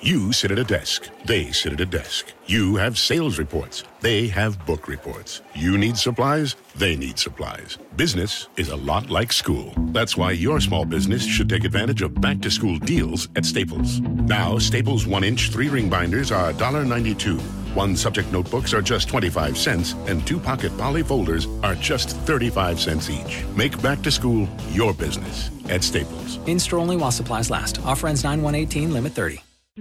You sit at a desk. They sit at a desk. You have sales reports. They have book reports. You need supplies. They need supplies. Business is a lot like school. That's why your small business should take advantage of back to school deals at Staples. Now, Staples 1 inch 3 ring binders are $1.92. One subject notebooks are just 25 cents, and two pocket poly folders are just 35 cents each. Make back to school your business at Staples. In store only while supplies last. Offer ends 9 118, limit 30.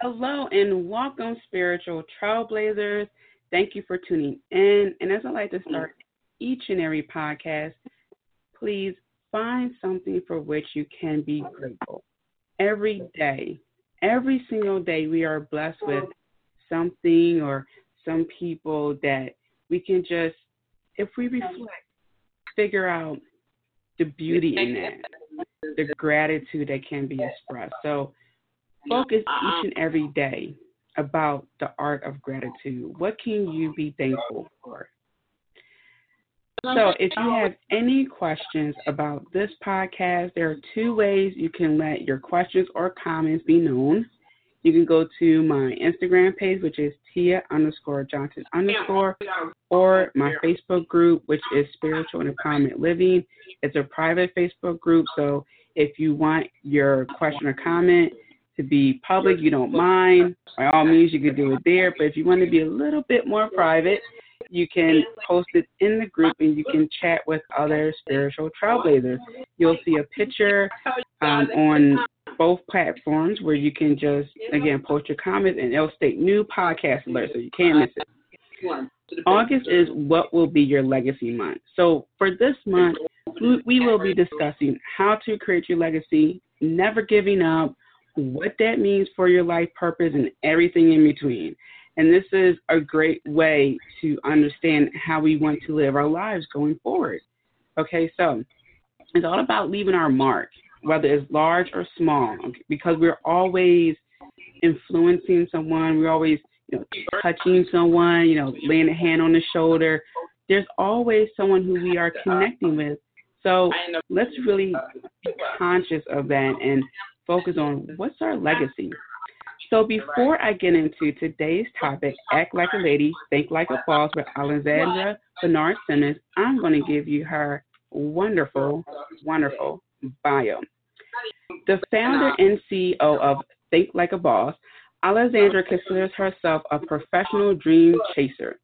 Hello and welcome, spiritual trailblazers. Thank you for tuning in. And as I like to start each and every podcast, please find something for which you can be grateful. Every day, every single day, we are blessed with something or some people that we can just, if we reflect, figure out the beauty in that, the gratitude that can be expressed. So, focus each and every day about the art of gratitude. What can you be thankful for? So, if you have any questions about this podcast, there are two ways you can let your questions or comments be known. You can go to my Instagram page, which is Tia underscore Johnson underscore, or my Facebook group, which is Spiritual and Empowerment Living. It's a private Facebook group, so if you want your question or comment, to be public, you don't mind, by all means, you can do it there. But if you want to be a little bit more private, you can post it in the group and you can chat with other spiritual trailblazers. You'll see a picture um, on both platforms where you can just, again, post your comments and it'll state new podcast alert so you can't miss it. August is what will be your legacy month. So for this month, we will be discussing how to create your legacy, never giving up, what that means for your life purpose, and everything in between. And this is a great way to understand how we want to live our lives going forward. Okay, so it's all about leaving our mark, whether it's large or small, okay? because we're always influencing someone, we're always you know, touching someone, you know, laying a hand on the shoulder. There's always someone who we are connecting with. So let's really be conscious of that and focus on what's our legacy. So before I get into today's topic, Act Like a Lady, Think Like a Boss with Alexandra Bernard Simmons, I'm going to give you her wonderful, wonderful bio. The founder and CEO of Think Like a Boss, Alexandra considers herself a professional dream chaser.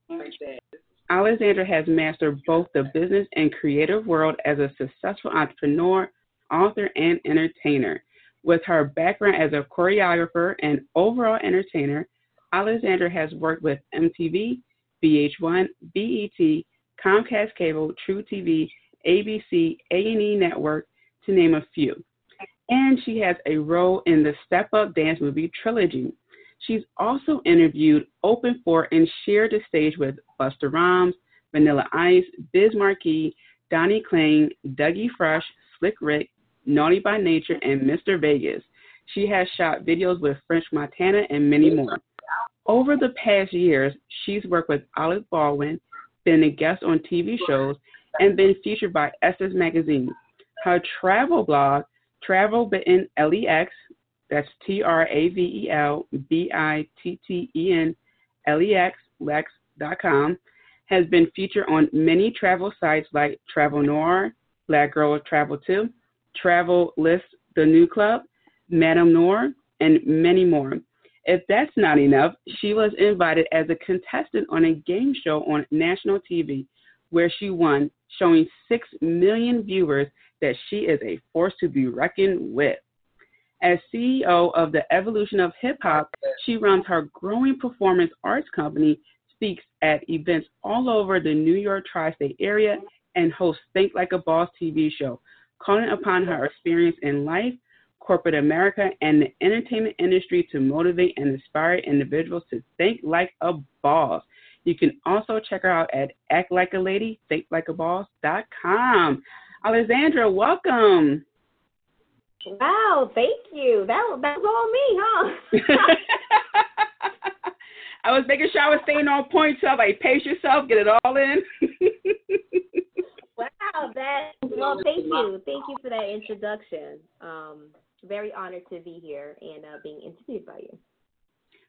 Alexandra has mastered both the business and creative world as a successful entrepreneur, author, and entertainer. With her background as a choreographer and overall entertainer, Alexandra has worked with MTV, VH1, BET, Comcast Cable, truTV, ABC, A&E Network, to name a few. And she has a role in the Step Up dance movie trilogy. She's also interviewed, opened for, and shared the stage with Busta Rhymes, Vanilla Ice, Biz Markie, Donnie Klang, Dougie Fresh, Slick Rick, Naughty by Nature, and Mr. Vegas. She has shot videos with French Montana and many more. Over the past years, she's worked with Alec Baldwin, been a guest on TV shows, and been featured by Essence Magazine. Her travel blog, Travel Bitten LEX, that's T R A V E L B I T T E N L E X, Lex.com, has been featured on many travel sites like Travel Noir, Black Girl Travel 2, Travel List, The New Club, MadameNoire, and many more. If that's not enough, she was invited as a contestant on a game show on national TV where she won, showing 6 million viewers that she is a force to be reckoned with. As CEO of the Evolution of Hip Hop, she runs her growing performance arts company, speaks at events all over the New York tri state area, and hosts Think Like a Boss TV show, calling upon her experience in life, corporate America, and the entertainment industry to motivate and inspire individuals to think like a boss. You can also check her out at actlikealadythinklikeaboss.com. Alexandra, welcome. Wow, thank you. That that was all me, huh? I was making sure I was staying on point, so I like, pace yourself, get it all in. wow, that well, thank you, thank you for that introduction. Um, very honored to be here and uh, being interviewed by you.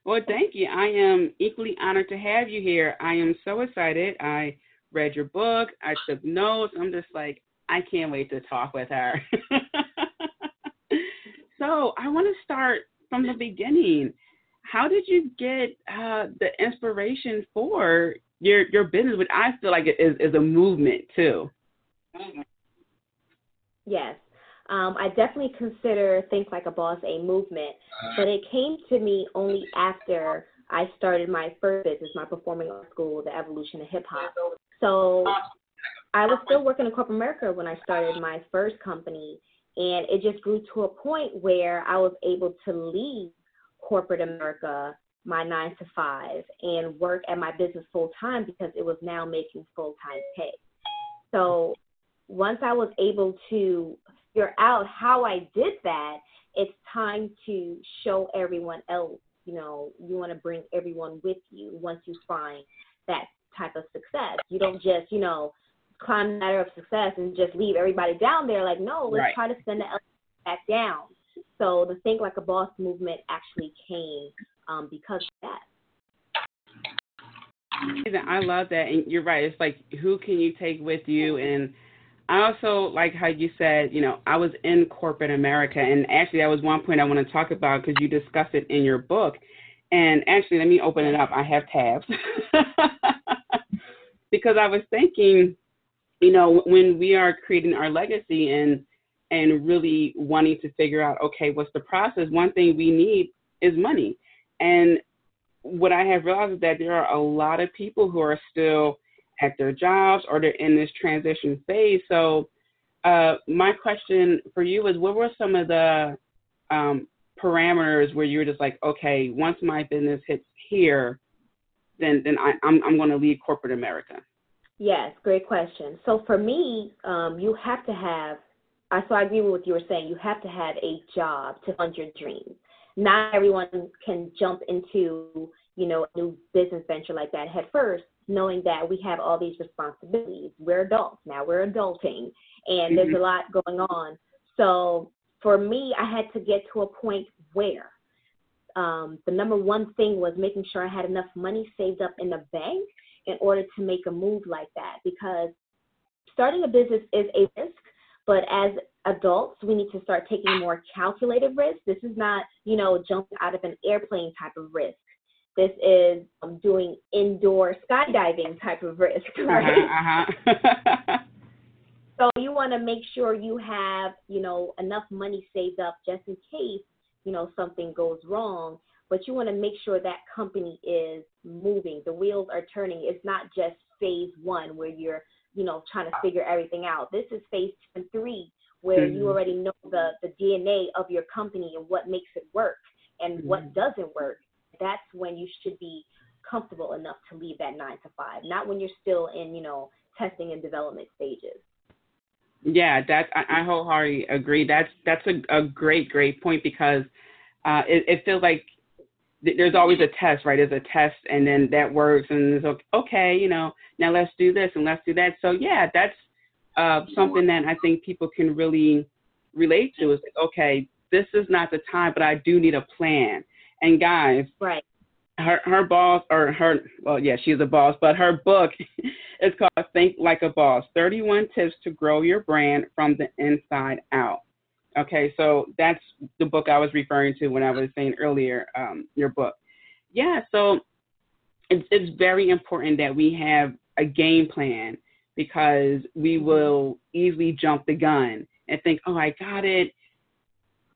Well, thank you. I am equally honored to have you here. I am so excited. I read your book. I took notes. I'm just like, I can't wait to talk with her. so I want to start from the beginning. How did you get uh, the inspiration for your your business, which I feel like it is, is a movement too? Yes, um, I definitely consider Think Like a Boss a movement, but it came to me only after I started my first business, my performing arts school, the evolution of hip hop. So I was still working in corporate America when I started my first company, and it just grew to a point where I was able to leave corporate America, my nine to five, and work at my business full time because it was now making full time pay. So once I was able to figure out how I did that, it's time to show everyone else. You know, you want to bring everyone with you once you find that type of success. You don't just, you know, climb the ladder of success and just leave everybody down there. Like, no, let's right. try to send the back down. So the Think Like a Boss movement actually came um, because of that. I love that, and you're right. It's like who can you take with you, and I also like how you said, you know, I was in corporate America, and actually that was one point I want to talk about because you discuss it in your book. And actually, let me open it up. I have tabs because I was thinking, you know, when we are creating our legacy and and really wanting to figure out, okay, what's the process? One thing we need is money, and what I have realized is that there are a lot of people who are still at their jobs or they're in this transition phase. So, uh, my question for you is what were some of the um, parameters where you were just like, okay, once my business hits here, then then I, I'm I'm going to leave corporate America. Yes, great question. So for me, um, you have to have. I so I agree with what you were saying. You have to have a job to fund your dreams. Not everyone can jump into you know a new business venture like that head first knowing that we have all these responsibilities. We're adults now, we're adulting, and mm-hmm. there's a lot going on. So for me, I had to get to a point where um, the number one thing was making sure I had enough money saved up in the bank in order to make a move like that because starting a business is a risk, but as adults, we need to start taking more calculated risks. This is not, you know, jumping out of an airplane type of risk. This is um, doing indoor skydiving type of risk, uh-huh, right? Uh-huh, uh-huh. so you want to make sure you have, you know, enough money saved up just in case, you know, something goes wrong. But you want to make sure that company is moving. The wheels are turning. It's not just phase one where you're, you know, trying to figure everything out. This is phase two and three where mm-hmm. you already know the, the DNA of your company and what makes it work and mm-hmm. what doesn't work that's when you should be comfortable enough to leave that nine to five, not when you're still in, you know, testing and development stages. Yeah, that I, I wholeheartedly agree. That's that's a, a great, great point because uh, it, it feels like there's always a test, right? There's a test, and then that works, and it's okay, okay, you know, now let's do this and let's do that. So yeah, that's uh, something that I think people can really relate to. Is like, okay, this is not the time, but I do need a plan. And guys, right. Her her boss or her well yeah she's a boss but her book is called Think Like a Boss 31 Tips to Grow Your Brand from the Inside Out. Okay, so that's the book I was referring to when I was saying earlier um, your book. Yeah, so it's it's very important that we have a game plan because we mm-hmm. will easily jump the gun and think, oh, I got it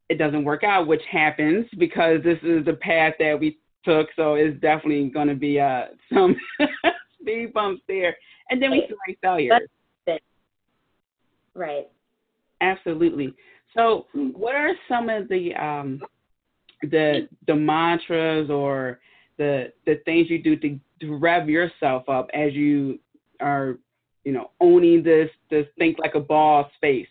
it doesn't work out, which happens because this is the path that we took. So it's definitely going to be uh, some speed bumps there, and then we feel like failures. Right. Absolutely. So, what are some of the um, the the mantras or the the things you do to, to rev yourself up as you are, you know, owning this this think like a boss space?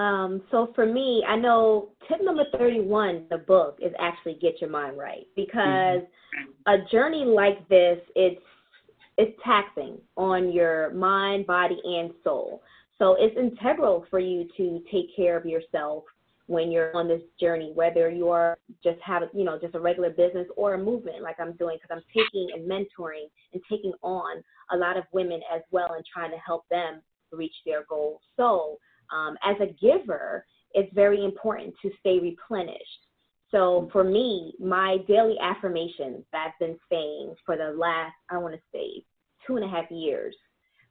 Um, so for me, I know tip number 31, the book, is actually get your mind right because mm-hmm. a journey like this, it's it's taxing on your mind, body, and soul. So it's integral for you to take care of yourself when you're on this journey, whether you are just have you know just a regular business or a movement like I'm doing, because I'm taking and mentoring and taking on a lot of women as well and trying to help them reach their goals. So um, as a giver, it's very important to stay replenished. So for me, my daily affirmations that I've been saying for the last, I want to say, two and a half years,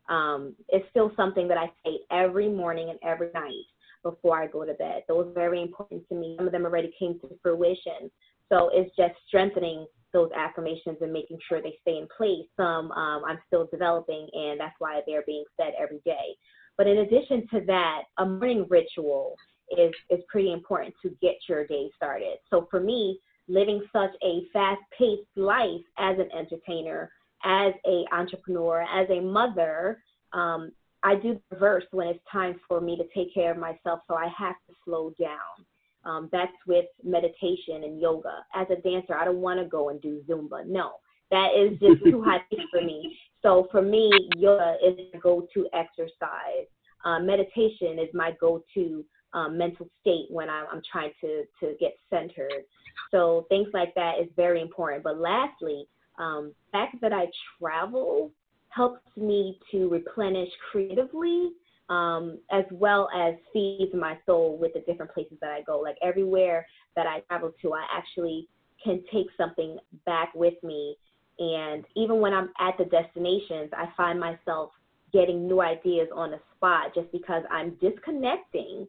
um, is still something that I say every morning and every night before I go to bed. Those are very important to me. Some of them already came to fruition. So it's just strengthening those affirmations and making sure they stay in place. Some um, I'm still developing, and that's why they're being said every day. But in addition to that, a morning ritual is, is pretty important to get your day started. So for me, living such a fast paced life as an entertainer, as a entrepreneur, as a mother, um, I do the reverse when it's time for me to take care of myself. So I have to slow down. Um, that's with meditation and yoga. As a dancer, I don't want to go and do Zumba. No, that is just too high for me. So for me, yoga is a go-to exercise. Uh, meditation is my go-to um, mental state when I'm, I'm trying to to get centered. So things like that is very important. But lastly, um, the fact that I travel helps me to replenish creatively um, as well as feeds my soul with the different places that I go. Like everywhere that I travel to, I actually can take something back with me and even when I'm at the destinations, I find myself getting new ideas on the spot just because I'm disconnecting.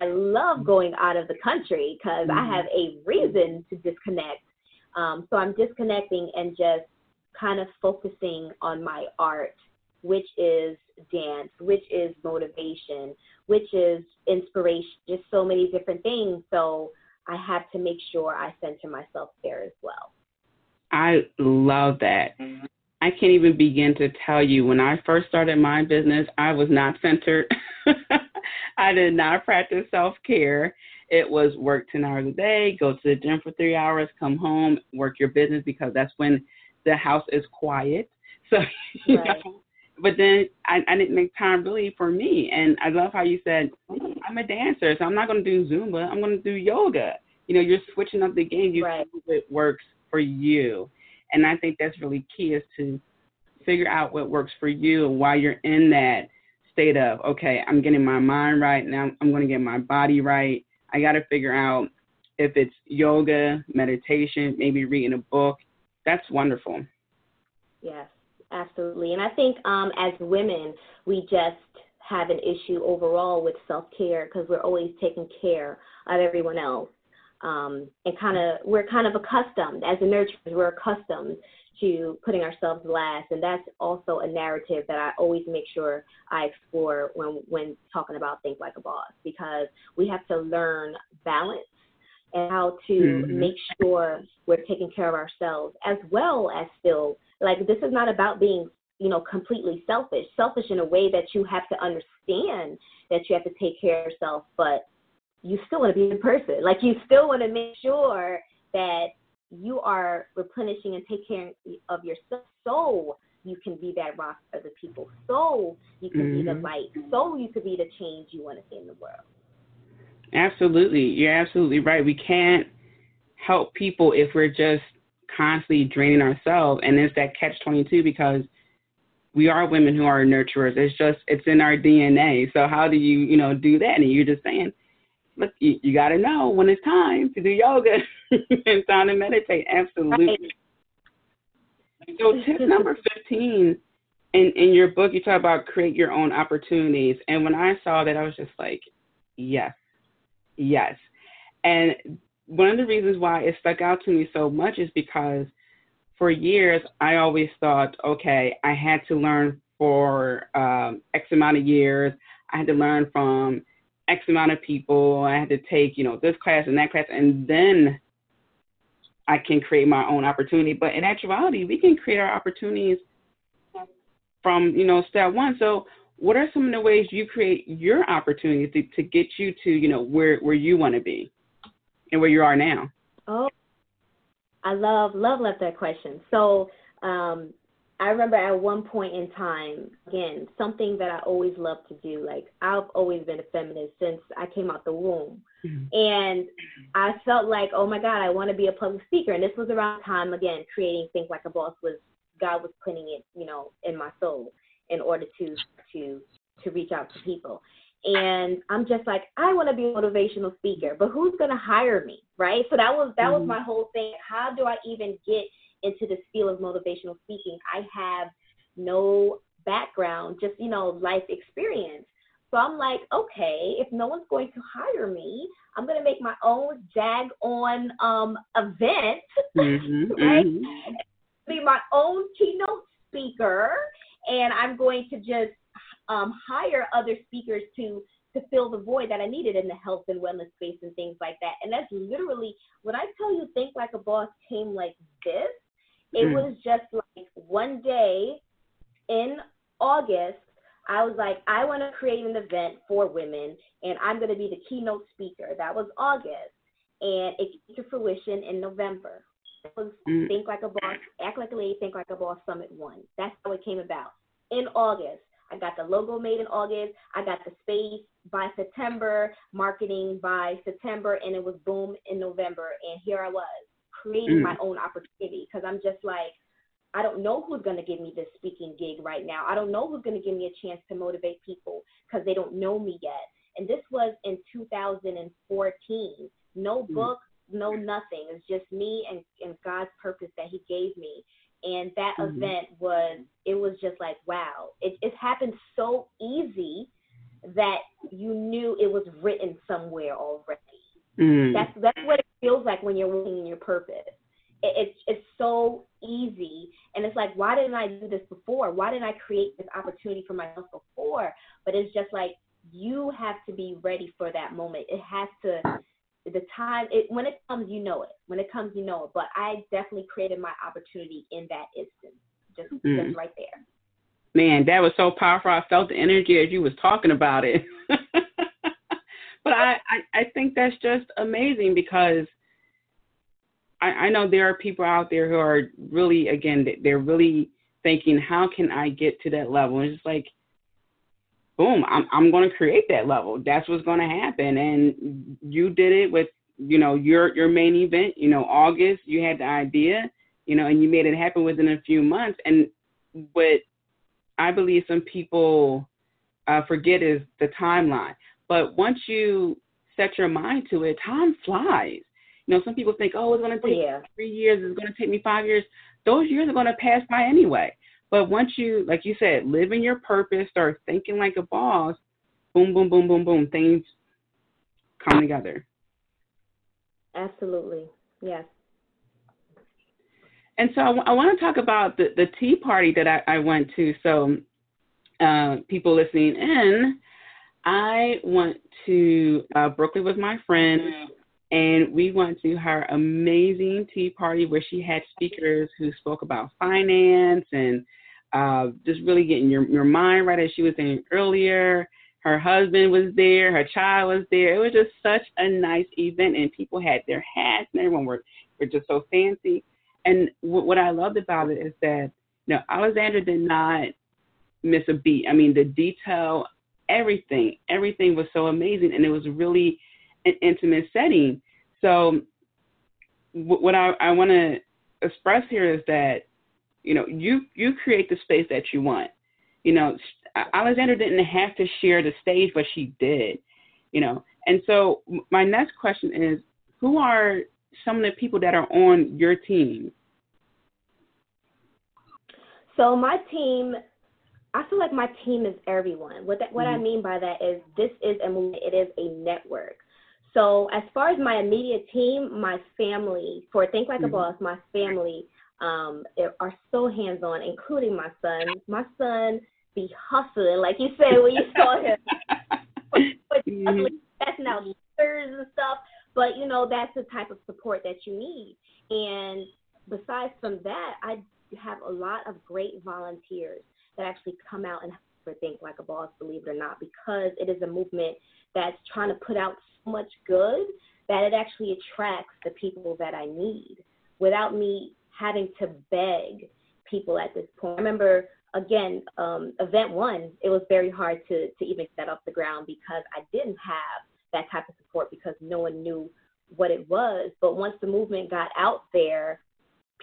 I love going out of the country because mm-hmm. I have a reason to disconnect. Um, so I'm disconnecting and just kind of focusing on my art, which is dance, which is motivation, which is inspiration, just so many different things. So I have to make sure I center myself there as well. I love that. I can't even begin to tell you when I first started my business, I was not centered. I did not practice self care. It was work 10 hours a day, go to the gym for three hours, come home, work your business because that's when the house is quiet. So, you know, but then I, I didn't make time really for me. And I love how you said, I'm a dancer, so I'm not going to do Zumba, I'm going to do yoga. You know, you're switching up the game. You right. it works for you. And I think that's really key is to figure out what works for you and while you're in that state of, okay, I'm getting my mind right, now I'm going to get my body right. I got to figure out if it's yoga, meditation, maybe reading a book. That's wonderful. Yes, absolutely. And I think um, as women, we just have an issue overall with self care because we're always taking care of everyone else um, and kind of we're kind of accustomed as a nurturers we're accustomed to putting ourselves last and that's also a narrative that I always make sure I explore when when talking about things like a boss because we have to learn balance and how to mm-hmm. make sure we're taking care of ourselves as well as still like this is not about being you know completely selfish selfish in a way that you have to understand that you have to take care of yourself but you still want to be in person. Like you still want to make sure that you are replenishing and take care of yourself so you can be that rock for the people, so you can mm-hmm. be the mm-hmm. light, so you can be the change you want to see in the world. Absolutely. You're absolutely right. We can't help people if we're just constantly draining ourselves. And it's that catch 22 because we are women who are nurturers. It's just, it's in our DNA. So how do you, you know, do that? And you're just saying, look, you, you got to know when it's time to do yoga and time to meditate. Absolutely. Right. So, tip number 15 in, in your book, you talk about create your own opportunities. And when I saw that, I was just like, yes, yes. And one of the reasons why it stuck out to me so much is because for years, I always thought, okay, I had to learn for um, X amount of years. I had to learn from X amount of people. I had to take, you know, this class and that class, and then I can create my own opportunity. But in actuality, we can create our opportunities from, you know, step one. So what are some of the ways you create your opportunities to, to get you to, you know, where, where you want to be and where you are now? Oh, I love, love, love that question. So, um, I remember at one point in time, again, something that I always loved to do. Like I've always been a feminist since I came out the womb. Mm-hmm. And I felt like, oh my God, I want to be a public speaker. And this was around time again, creating Think Like a Boss was God was putting it, you know, in my soul in order to to to reach out to people. And I'm just like, I want to be a motivational speaker, but who's gonna hire me? Right. So that was that mm-hmm. was my whole thing. How do I even get into this field of motivational speaking. I have no background, just, you know, life experience. So I'm like, okay, if no one's going to hire me, I'm going to make my own Jag on um, event, mm-hmm, right? Mm-hmm. Be my own keynote speaker, and I'm going to just um, hire other speakers to to fill the void that I needed in the health and wellness space and things like that. And that's literally when I tell you think like a boss came like this, it mm. was just like one day in August, I was like, I want to create an event for women, and I'm going to be the keynote speaker. That was August, and it came to fruition in November. It was mm. Think Like a Boss, Act Like a Lady, Think Like a Boss Summit 1. That's how it came about. In August, I got the logo made in August. I got the space by September, marketing by September, and it was boom in November. And here I was creating mm. my own opportunity because I'm just like, I don't know who's going to give me this speaking gig right now. I don't know who's going to give me a chance to motivate people because they don't know me yet. And this was in 2014. No mm. book, no nothing. It's just me and, and God's purpose that He gave me. And that mm-hmm. event was, it was just like, wow. It, it happened so easy that you knew it was written somewhere already. Mm. That's that's what it feels like when you're working in your purpose. It, it's it's so easy, and it's like, why didn't I do this before? Why didn't I create this opportunity for myself before? But it's just like you have to be ready for that moment. It has to. The time it when it comes, you know it. When it comes, you know it. But I definitely created my opportunity in that instance, just mm. just right there. Man, that was so powerful. I felt the energy as you was talking about it. but I, I, I think that's just amazing because I, I know there are people out there who are really, again, they're really thinking, how can I get to that level? And it's like, boom, I'm, I'm going to create that level. That's what's going to happen. And you did it with, you know, your, your main event, you know, August, you had the idea, you know, and you made it happen within a few months. And what I believe some people uh, forget is the timeline. But once you set your mind to it, time flies. You know, some people think, oh, it's going to take yeah. three years, it's going to take me five years. Those years are going to pass by anyway. But once you, like you said, live in your purpose, start thinking like a boss, boom, boom, boom, boom, boom, things come together. Absolutely. Yes. And so I, w- I want to talk about the, the tea party that I, I went to. So, uh, people listening in, I went to uh, Brooklyn with my friend, and we went to her amazing tea party where she had speakers who spoke about finance and uh, just really getting your, your mind right, as she was saying earlier. Her husband was there, her child was there. It was just such a nice event, and people had their hats, and everyone were, were just so fancy. And w- what I loved about it is that, you know, Alexandra did not miss a beat. I mean, the detail everything. Everything was so amazing, and it was really an intimate setting. So, w- what I, I want to express here is that, you know, you you create the space that you want. You know, Alexandra didn't have to share the stage, but she did. You know, and so my next question is, who are some of the people that are on your team? So my team I feel like my team is everyone. What that, what mm-hmm. I mean by that is this is a movement. it is a network. So as far as my immediate team, my family for Think Like mm-hmm. a Boss, my family um, are so hands on, including my son. My son be hustling, like you said when you saw him. but, but mm-hmm. passing out stickers and stuff. But you know, that's the type of support that you need. And besides from that, I have a lot of great volunteers that actually come out and think like a boss, believe it or not, because it is a movement that's trying to put out so much good that it actually attracts the people that I need without me having to beg people at this point. I remember again, um, event one, it was very hard to to even get off the ground because I didn't have that type of support because no one knew what it was. But once the movement got out there,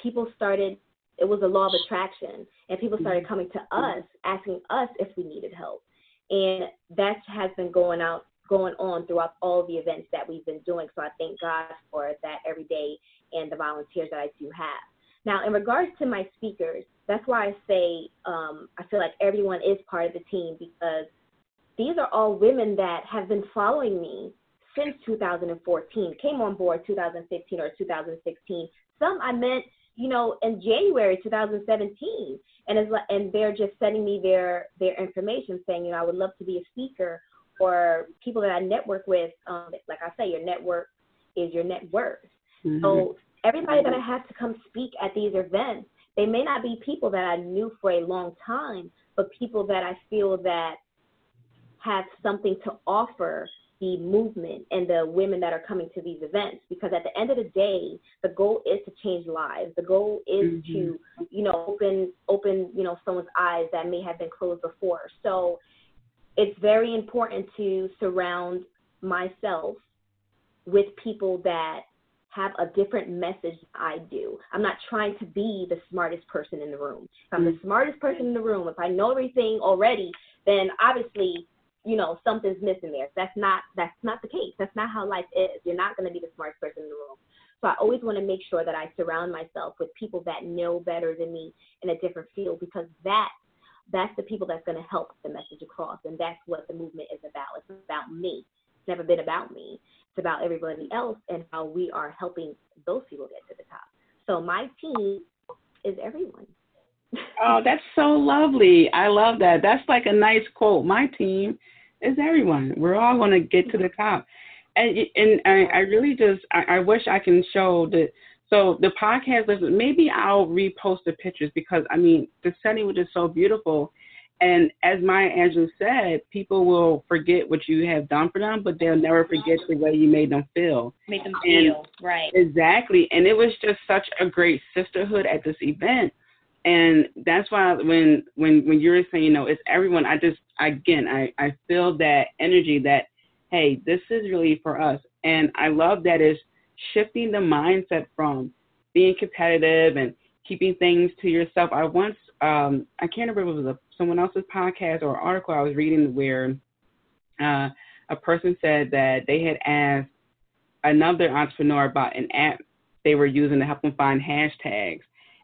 people started it was a law of attraction and people started mm-hmm. coming to us asking us if we needed help. And that has been going out going on throughout all the events that we've been doing. So i thank god for that every day and the volunteers that i do have. Now in regards to my speakers that's why i say um, i feel like everyone is part of the team because these are all women that have been following me since 2014 came on board 2015 or 2016 some i met you know, in January 2017, and it's like, and they're just sending me their their information, saying, you know, I would love to be a speaker, or people that I network with. Um, like I say, your network is your net worth. Mm-hmm. So everybody that I have to come speak at these events, they may not be people that I knew for a long time, but people that I feel that have something to offer the movement and the women that are coming to these events because at the end of the day the goal is to change lives the goal is mm-hmm. to you know open open you know someone's eyes that may have been closed before so it's very important to surround myself with people that have a different message I do. I'm not trying to be the smartest person in the room. If I'm the mm-hmm. smartest person in the room, if I know everything already, then obviously you know something's missing there. That's not that's not the case. That's not how life is. You're not going to be the smartest person in the room. So I always want to make sure that I surround myself with people that know better than me in a different field because that that's the people that's going to help the message across, and that's what the movement is about. It's about me. It's never been about me. It's about everybody else and how we are helping those people get to the top. So my team is everyone. oh, that's so lovely. I love that. That's like a nice quote. My team is everyone. We're all going to get to the top. And and I, I really just I, I wish I can show that. So the podcast, listen, maybe I'll repost the pictures because I mean the setting was just so beautiful. And as Maya Angelou said, people will forget what you have done for them, but they'll never forget the way you made them feel. Make them feel right. Exactly. And it was just such a great sisterhood at this event and that's why when when when you're saying you know it's everyone i just again i i feel that energy that hey this is really for us. And i love that it's shifting the mindset from being competitive and keeping things to yourself. I once um i can't remember if it was a, someone else's podcast or article i was reading where uh a person said that they had asked another entrepreneur about an app they were using to help them find hashtags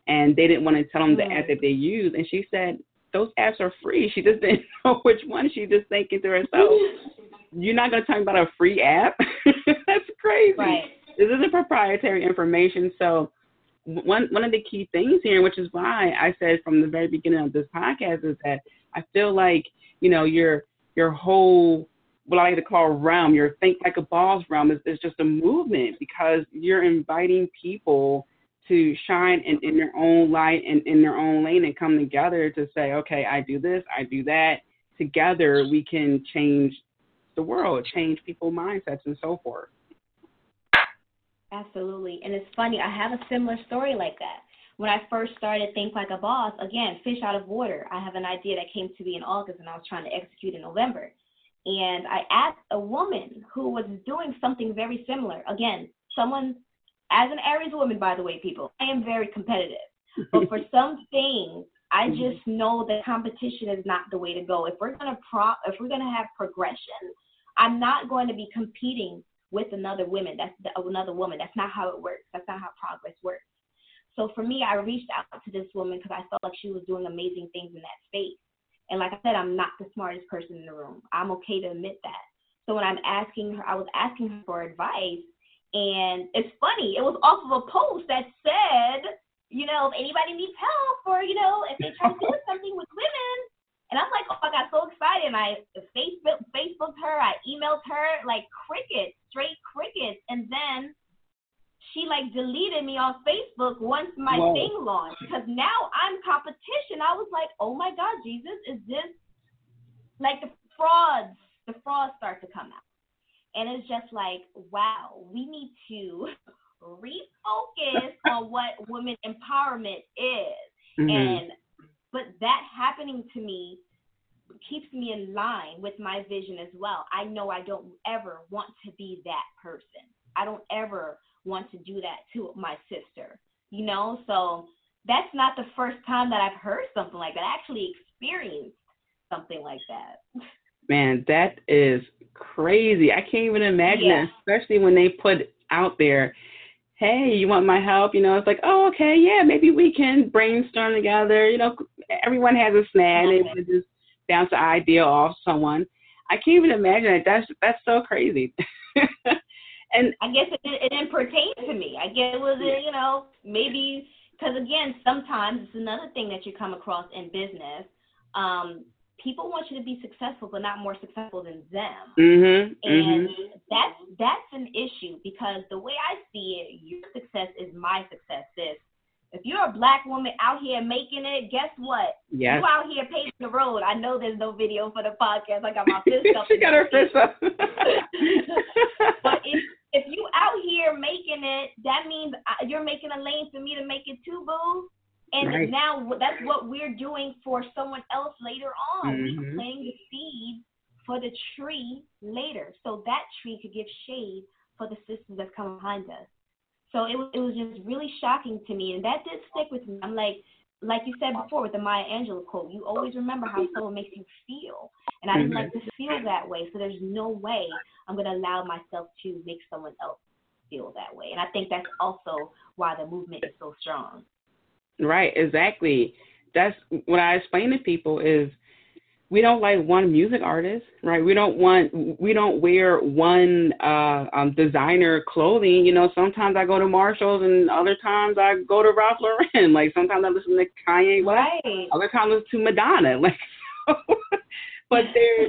and they didn't want to tell them the app that they use. And she said, those apps are free. She just didn't know which one. She just thinking to herself, you're not going to talk about a free app? That's crazy. Right. This isn't proprietary information. So one one of the key things here, which is why I said from the very beginning of this podcast, is that I feel like you know your your whole what I like to call realm, your think like a boss realm, is, is just a movement because you're inviting people to shine in, in their own light and in their own lane and come together to say, okay, I do this, I do that. Together, we can change the world, change people's mindsets, and so forth. Absolutely. And it's funny, I have a similar story like that. When I first started Think Like a Boss, again, fish out of water. I have an idea that came to me in August and I was trying to execute in November. And I asked a woman who was doing something very similar. Again, someone as an Aries woman, by the way, people, I am very competitive. But for some things, I mm-hmm. just know that competition is not the way to go. If we're gonna pro, if we're gonna have progression, I'm not going to be competing with another woman. That's the, another woman. That's not how it works. That's not how progress works. So for me, I reached out to this woman because I felt like she was doing amazing things in that space. And like I said, I'm not the smartest person in the room. I'm okay to admit that. So when I'm asking her, I was asking her for advice. And it's funny, it was off of a post that said, you know, if anybody needs help or, you know, if they try to do something with women. And I'm like, oh, I got so excited. And I Facebook Facebooked her, I emailed her, like crickets, straight crickets. And then she like deleted me on Facebook once my Whoa. thing launched because now I'm competition. I was like, oh my God, Jesus, is this like the frauds? The frauds start to come out. And it's just like, wow, we need to refocus on what women empowerment is. Mm-hmm. And but that happening to me keeps me in line with my vision as well. I know I don't ever want to be that person. I don't ever want to do that to my sister, you know? So that's not the first time that I've heard something like that. I actually experienced something like that. Man, that is crazy. I can't even imagine yeah. it, especially when they put out there hey, you want my help? You know, it's like, oh, okay, yeah, maybe we can brainstorm together. You know, everyone has a snag, and it just bounce the idea off someone. I can't even imagine it. That's that's so crazy. and I guess it, it didn't pertain to me. I guess it was, you know, maybe because again, sometimes it's another thing that you come across in business. Um, people want you to be successful, but not more successful than them. Mm-hmm, and mm-hmm. that's that's an issue because the way I see it, your success is my success. This, if you're a black woman out here making it, guess what? Yes. You out here paving the road. I know there's no video for the podcast. I got my fist up. she got her fist up. but if if you out here making it, that means you're making a lane for me to make it too, boo. And right. now that's what we're doing for someone else later on. Mm-hmm. We're planting the seed for the tree later, so that tree could give shade for the sisters that come behind us. So it was it was just really shocking to me, and that did stick with me. I'm like, like you said before with the Maya Angelou quote, you always remember how someone makes you feel, and I didn't like to feel that way. So there's no way I'm gonna allow myself to make someone else feel that way, and I think that's also why the movement is so strong. Right, exactly. That's what I explain to people is we don't like one music artist, right? We don't want we don't wear one uh um designer clothing. You know, sometimes I go to Marshalls and other times I go to Ralph Lauren. Like sometimes I listen to Kanye West. Right. Other times I listen to Madonna. Like but they're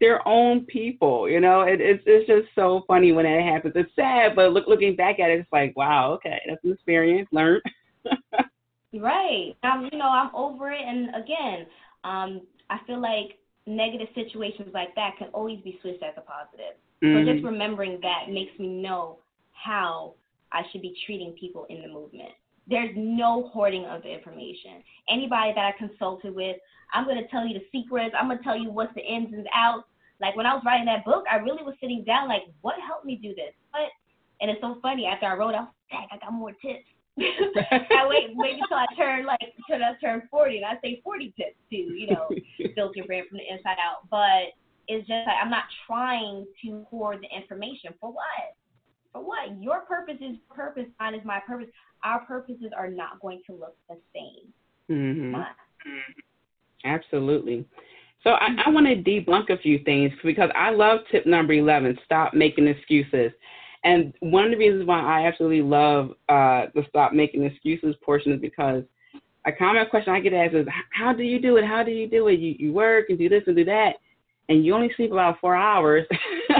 their own people, you know. It, it's it's just so funny when that happens. It's sad, but look looking back at it, it's like, wow, okay, that's an experience, learned. Right. I'm, you know, I'm over it. And again, um, I feel like negative situations like that can always be switched as a positive. Mm-hmm. So just remembering that makes me know how I should be treating people in the movement. There's no hoarding of information. Anybody that I consulted with, I'm going to tell you the secrets. I'm going to tell you what's the ins and outs. Like when I was writing that book, I really was sitting down like, what helped me do this? What? And it's so funny. After I wrote, I was like, I got more tips. I wait wait until I turn like until I turn forty and I say forty tips to, you know, build your brand from the inside out. But it's just like I'm not trying to hoard the information. For what? For what? Your purpose is purpose, mine is my purpose. Our purposes are not going to look the same. Mm-hmm. Absolutely. So I, I want to debunk a few things because I love tip number 11, stop making excuses. And one of the reasons why I absolutely love uh, the stop making excuses portion is because a common question I get asked is, how do you do it? How do you do it? You, you work and do this and do that, and you only sleep about four hours.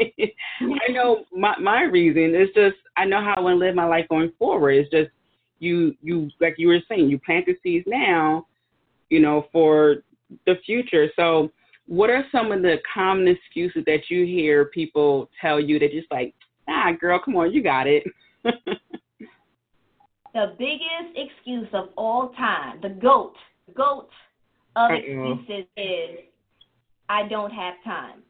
I know my, my reason is just I know how I want to live my life going forward. It's just you you like you were saying, you plant the seeds now, you know, for the future. So what are some of the common excuses that you hear people tell you that just like Ah, girl, come on, you got it. the biggest excuse of all time, the goat, the goat of Uh-oh. excuses is I don't have time.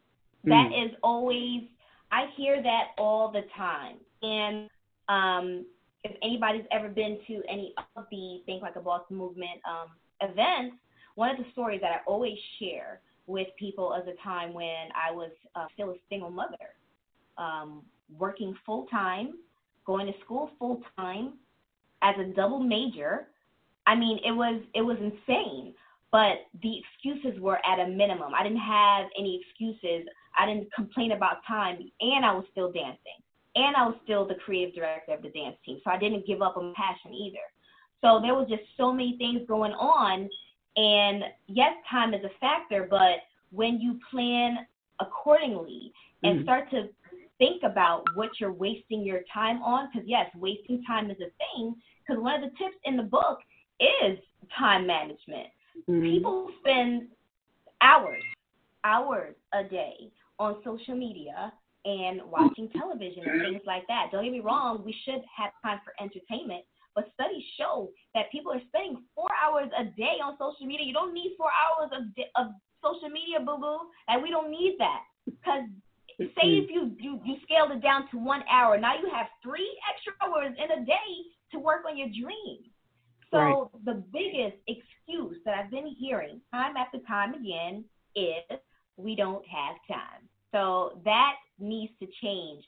Mm. That is always I hear that all the time. And um, if anybody's ever been to any of the Think Like a Boss movement um, events, one of the stories that I always share with people is a time when I was uh, still a single mother. Um, working full time, going to school full time as a double major. I mean, it was it was insane. But the excuses were at a minimum. I didn't have any excuses. I didn't complain about time, and I was still dancing, and I was still the creative director of the dance team. So I didn't give up on passion either. So there was just so many things going on, And yes, time is a factor, but when you plan accordingly and mm-hmm. start to think about what you're wasting your time on, because yes, wasting time is a thing. Because one of the tips in the book is time management. Mm-hmm. People spend hours, hours a day on social media and watching television and things like that. Don't get me wrong, we should have time for entertainment, but studies show that people are spending four hours a day on social media. You don't need four hours of, of social media, boo boo, and we don't need that. Because say if you, you you scaled it down to one hour, now you have three extra hours in a day to work on your dream. So right. the biggest excuse that I've been hearing time after time again is we don't have time. So that needs to change.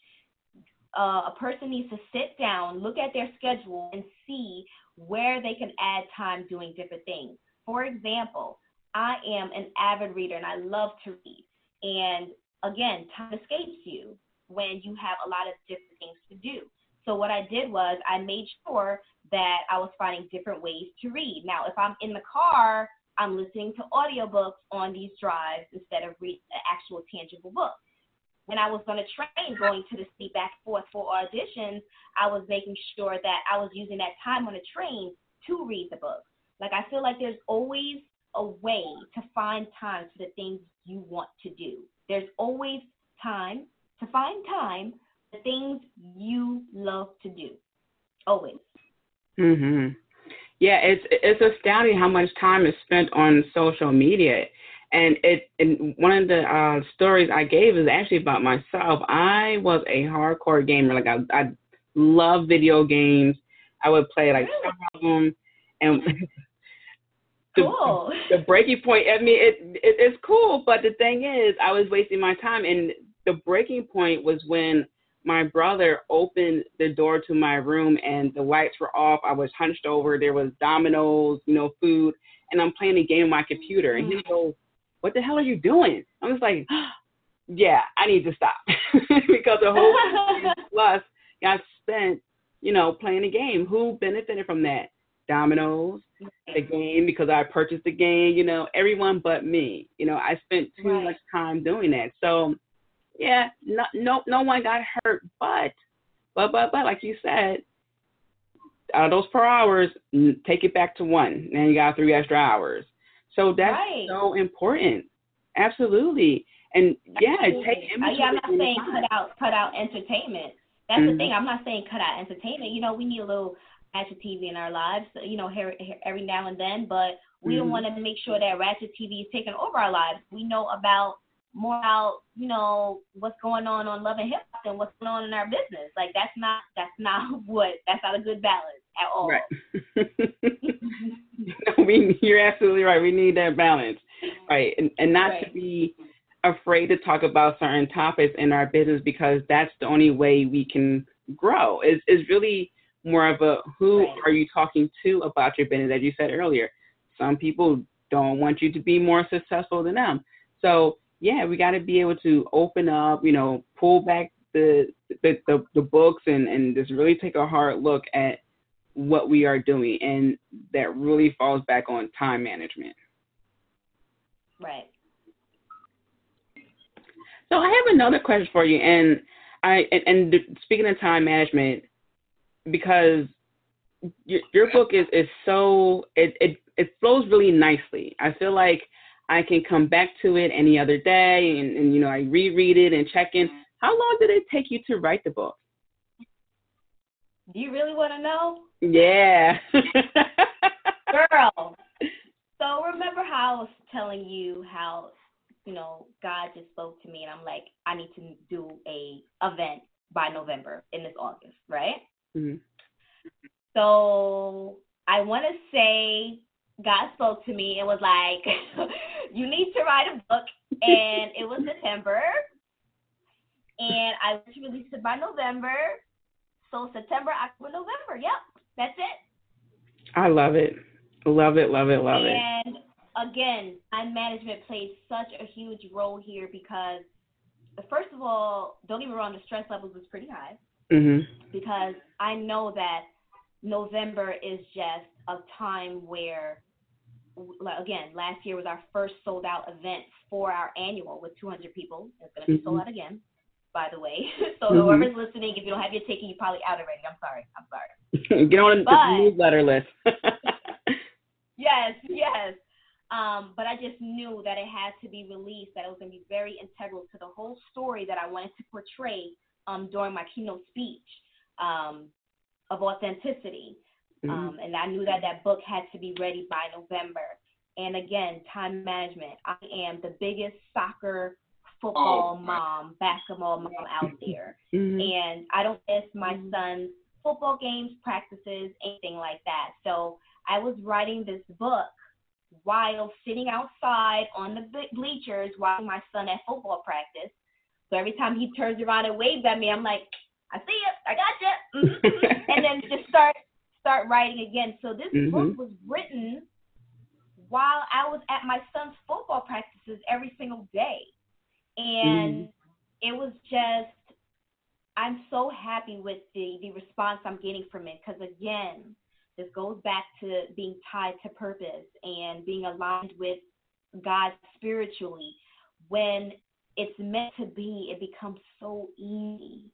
Uh, a person needs to sit down, look at their schedule, and see where they can add time doing different things. For example, I am an avid reader and I love to read. And again, time escapes you when you have a lot of different things to do. So what I did was I made sure that I was finding different ways to read. Now, if I'm in the car, I'm listening to audiobooks on these drives instead of reading an uh, actual tangible book. When I was on a train going to the city back and forth for auditions, I was making sure that I was using that time on the train to read the book. Like I feel like there's always a way to find time for the things you want to do. There's always time to find time the things you love to do. Always. Mhm. Yeah, it's it's astounding how much time is spent on social media. And it and one of the uh, stories I gave is actually about myself. I was a hardcore gamer. Like I I love video games. I would play like some of them, and the, cool. the breaking point. I mean, it, it it's cool, but the thing is, I was wasting my time, and the breaking point was when my brother opened the door to my room and the lights were off. I was hunched over. There was dominoes, you know, food, and I'm playing a game on my computer. And he mm. goes, "What the hell are you doing?" I was like, "Yeah, I need to stop because the whole plus got spent, you know, playing a game. Who benefited from that? Dominoes, the game because I purchased the game. You know, everyone but me. You know, I spent too right. much time doing that. So." yeah, no, no, no one got hurt, but, but, but, but, like you said, out of those four hours, take it back to one, and you got three extra hours. So that's right. so important. Absolutely. And yeah, Absolutely. take inventory. Yeah, I'm not saying cut out cut out entertainment. That's mm-hmm. the thing. I'm not saying cut out entertainment. You know, we need a little ratchet TV in our lives. You know, every now and then, but we mm-hmm. don't want to make sure that ratchet TV is taking over our lives. We know about more about you know what's going on on Love and Hip Hop and what's going on in our business. Like that's not that's not what that's not a good balance at all. Right. no, we you're absolutely right. We need that balance, right? And and not right. to be afraid to talk about certain topics in our business because that's the only way we can grow. Is is really more of a who right. are you talking to about your business? As you said earlier, some people don't want you to be more successful than them. So yeah, we got to be able to open up, you know, pull back the the, the, the books and, and just really take a hard look at what we are doing. And that really falls back on time management. Right. So I have another question for you, and I and, and speaking of time management, because your, your book is is so it, it it flows really nicely. I feel like I can come back to it any other day and, and you know, I reread it and check in. How long did it take you to write the book? Do you really want to know? Yeah. Girl. So remember how I was telling you how, you know, God just spoke to me and I'm like, I need to do a event by November in this August, right? Mm-hmm. So I want to say God spoke to me and was like, "You need to write a book," and it was September, and I was to release it by November. So September, October, November. Yep, that's it. I love it, love it, love it, love and it. And again, time management plays such a huge role here because, first of all, don't get me wrong, the stress levels was pretty high. Mm-hmm. Because I know that November is just a time where again, last year was our first sold out event for our annual with 200 people. It's going to be mm-hmm. sold out again, by the way. so mm-hmm. whoever's listening, if you don't have your ticket, you're probably out already. I'm sorry. I'm sorry. Get on but, the newsletter list. yes, yes. Um, but I just knew that it had to be released, that it was going to be very integral to the whole story that I wanted to portray um, during my keynote speech um, of authenticity. Mm-hmm. Um, and I knew that that book had to be ready by November. And again, time management. I am the biggest soccer, football oh, mom, basketball mom out there. Mm-hmm. And I don't miss my mm-hmm. son's football games, practices, anything like that. So I was writing this book while sitting outside on the bleachers watching my son at football practice. So every time he turns around and waves at me, I'm like, I see you, I got you, mm-hmm. and then just start start writing again. So this mm-hmm. book was written while I was at my son's football practices every single day, and mm-hmm. it was just I'm so happy with the the response I'm getting from it because again, this goes back to being tied to purpose and being aligned with God spiritually. When it's meant to be, it becomes so easy.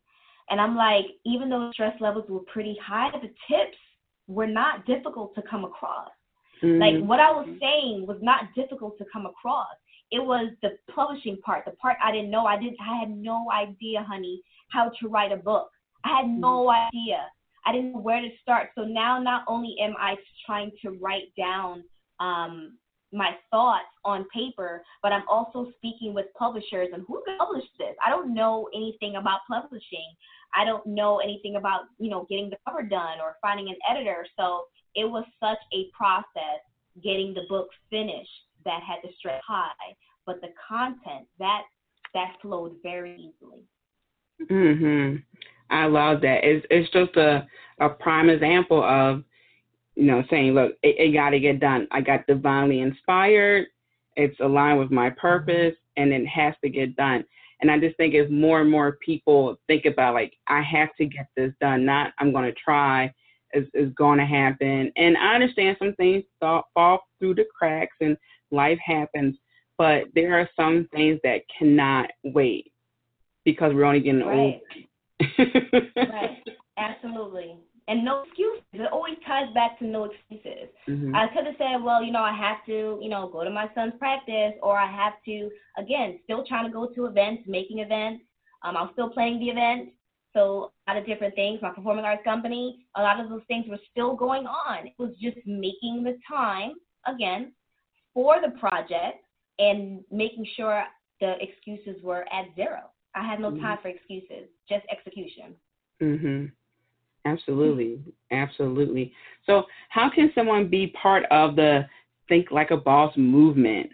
And I'm like, even though stress levels were pretty high, the tips were not difficult to come across. Mm-hmm. Like what I was saying was not difficult to come across. It was the publishing part, the part I didn't know. I didn't I had no idea, honey, how to write a book. I had no mm-hmm. idea. I didn't know where to start. So now not only am I trying to write down um, my thoughts on paper, but I'm also speaking with publishers and who published this. I don't know anything about publishing. I don't know anything about, you know, getting the cover done or finding an editor. So it was such a process getting the book finished that had to stretch high. But the content that that flowed very easily. Mhm. I love that. It's it's just a a prime example of you know saying, look, it, it got to get done. I got divinely inspired. It's aligned with my purpose, and it has to get done. And I just think as more and more people think about like I have to get this done, not I'm going to try, is is going to happen. And I understand some things fall, fall through the cracks and life happens, but there are some things that cannot wait because we're only getting right. old right. Absolutely. And no excuses. It always ties back to no excuses. Mm-hmm. I could have said, well, you know, I have to, you know, go to my son's practice, or I have to, again, still trying to go to events, making events. Um, I'm still planning the event. So a lot of different things. My performing arts company, a lot of those things were still going on. It was just making the time again for the project and making sure the excuses were at zero. I had no mm-hmm. time for excuses, just execution. Mhm. Absolutely. Absolutely. So, how can someone be part of the Think Like a Boss movement?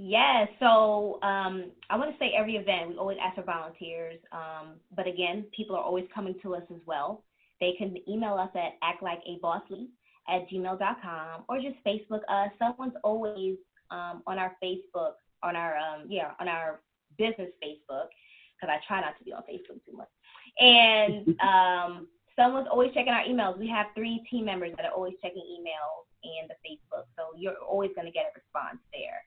Yeah, so um, I want to say every event, we always ask for volunteers. Um, but again, people are always coming to us as well. They can email us at actlikeabossly at gmail.com or just Facebook us. Someone's always um, on our Facebook, on our, um, yeah, on our business Facebook because I try not to be on Facebook too much. And um, someone's always checking our emails. We have three team members that are always checking emails and the Facebook, so you're always going to get a response there.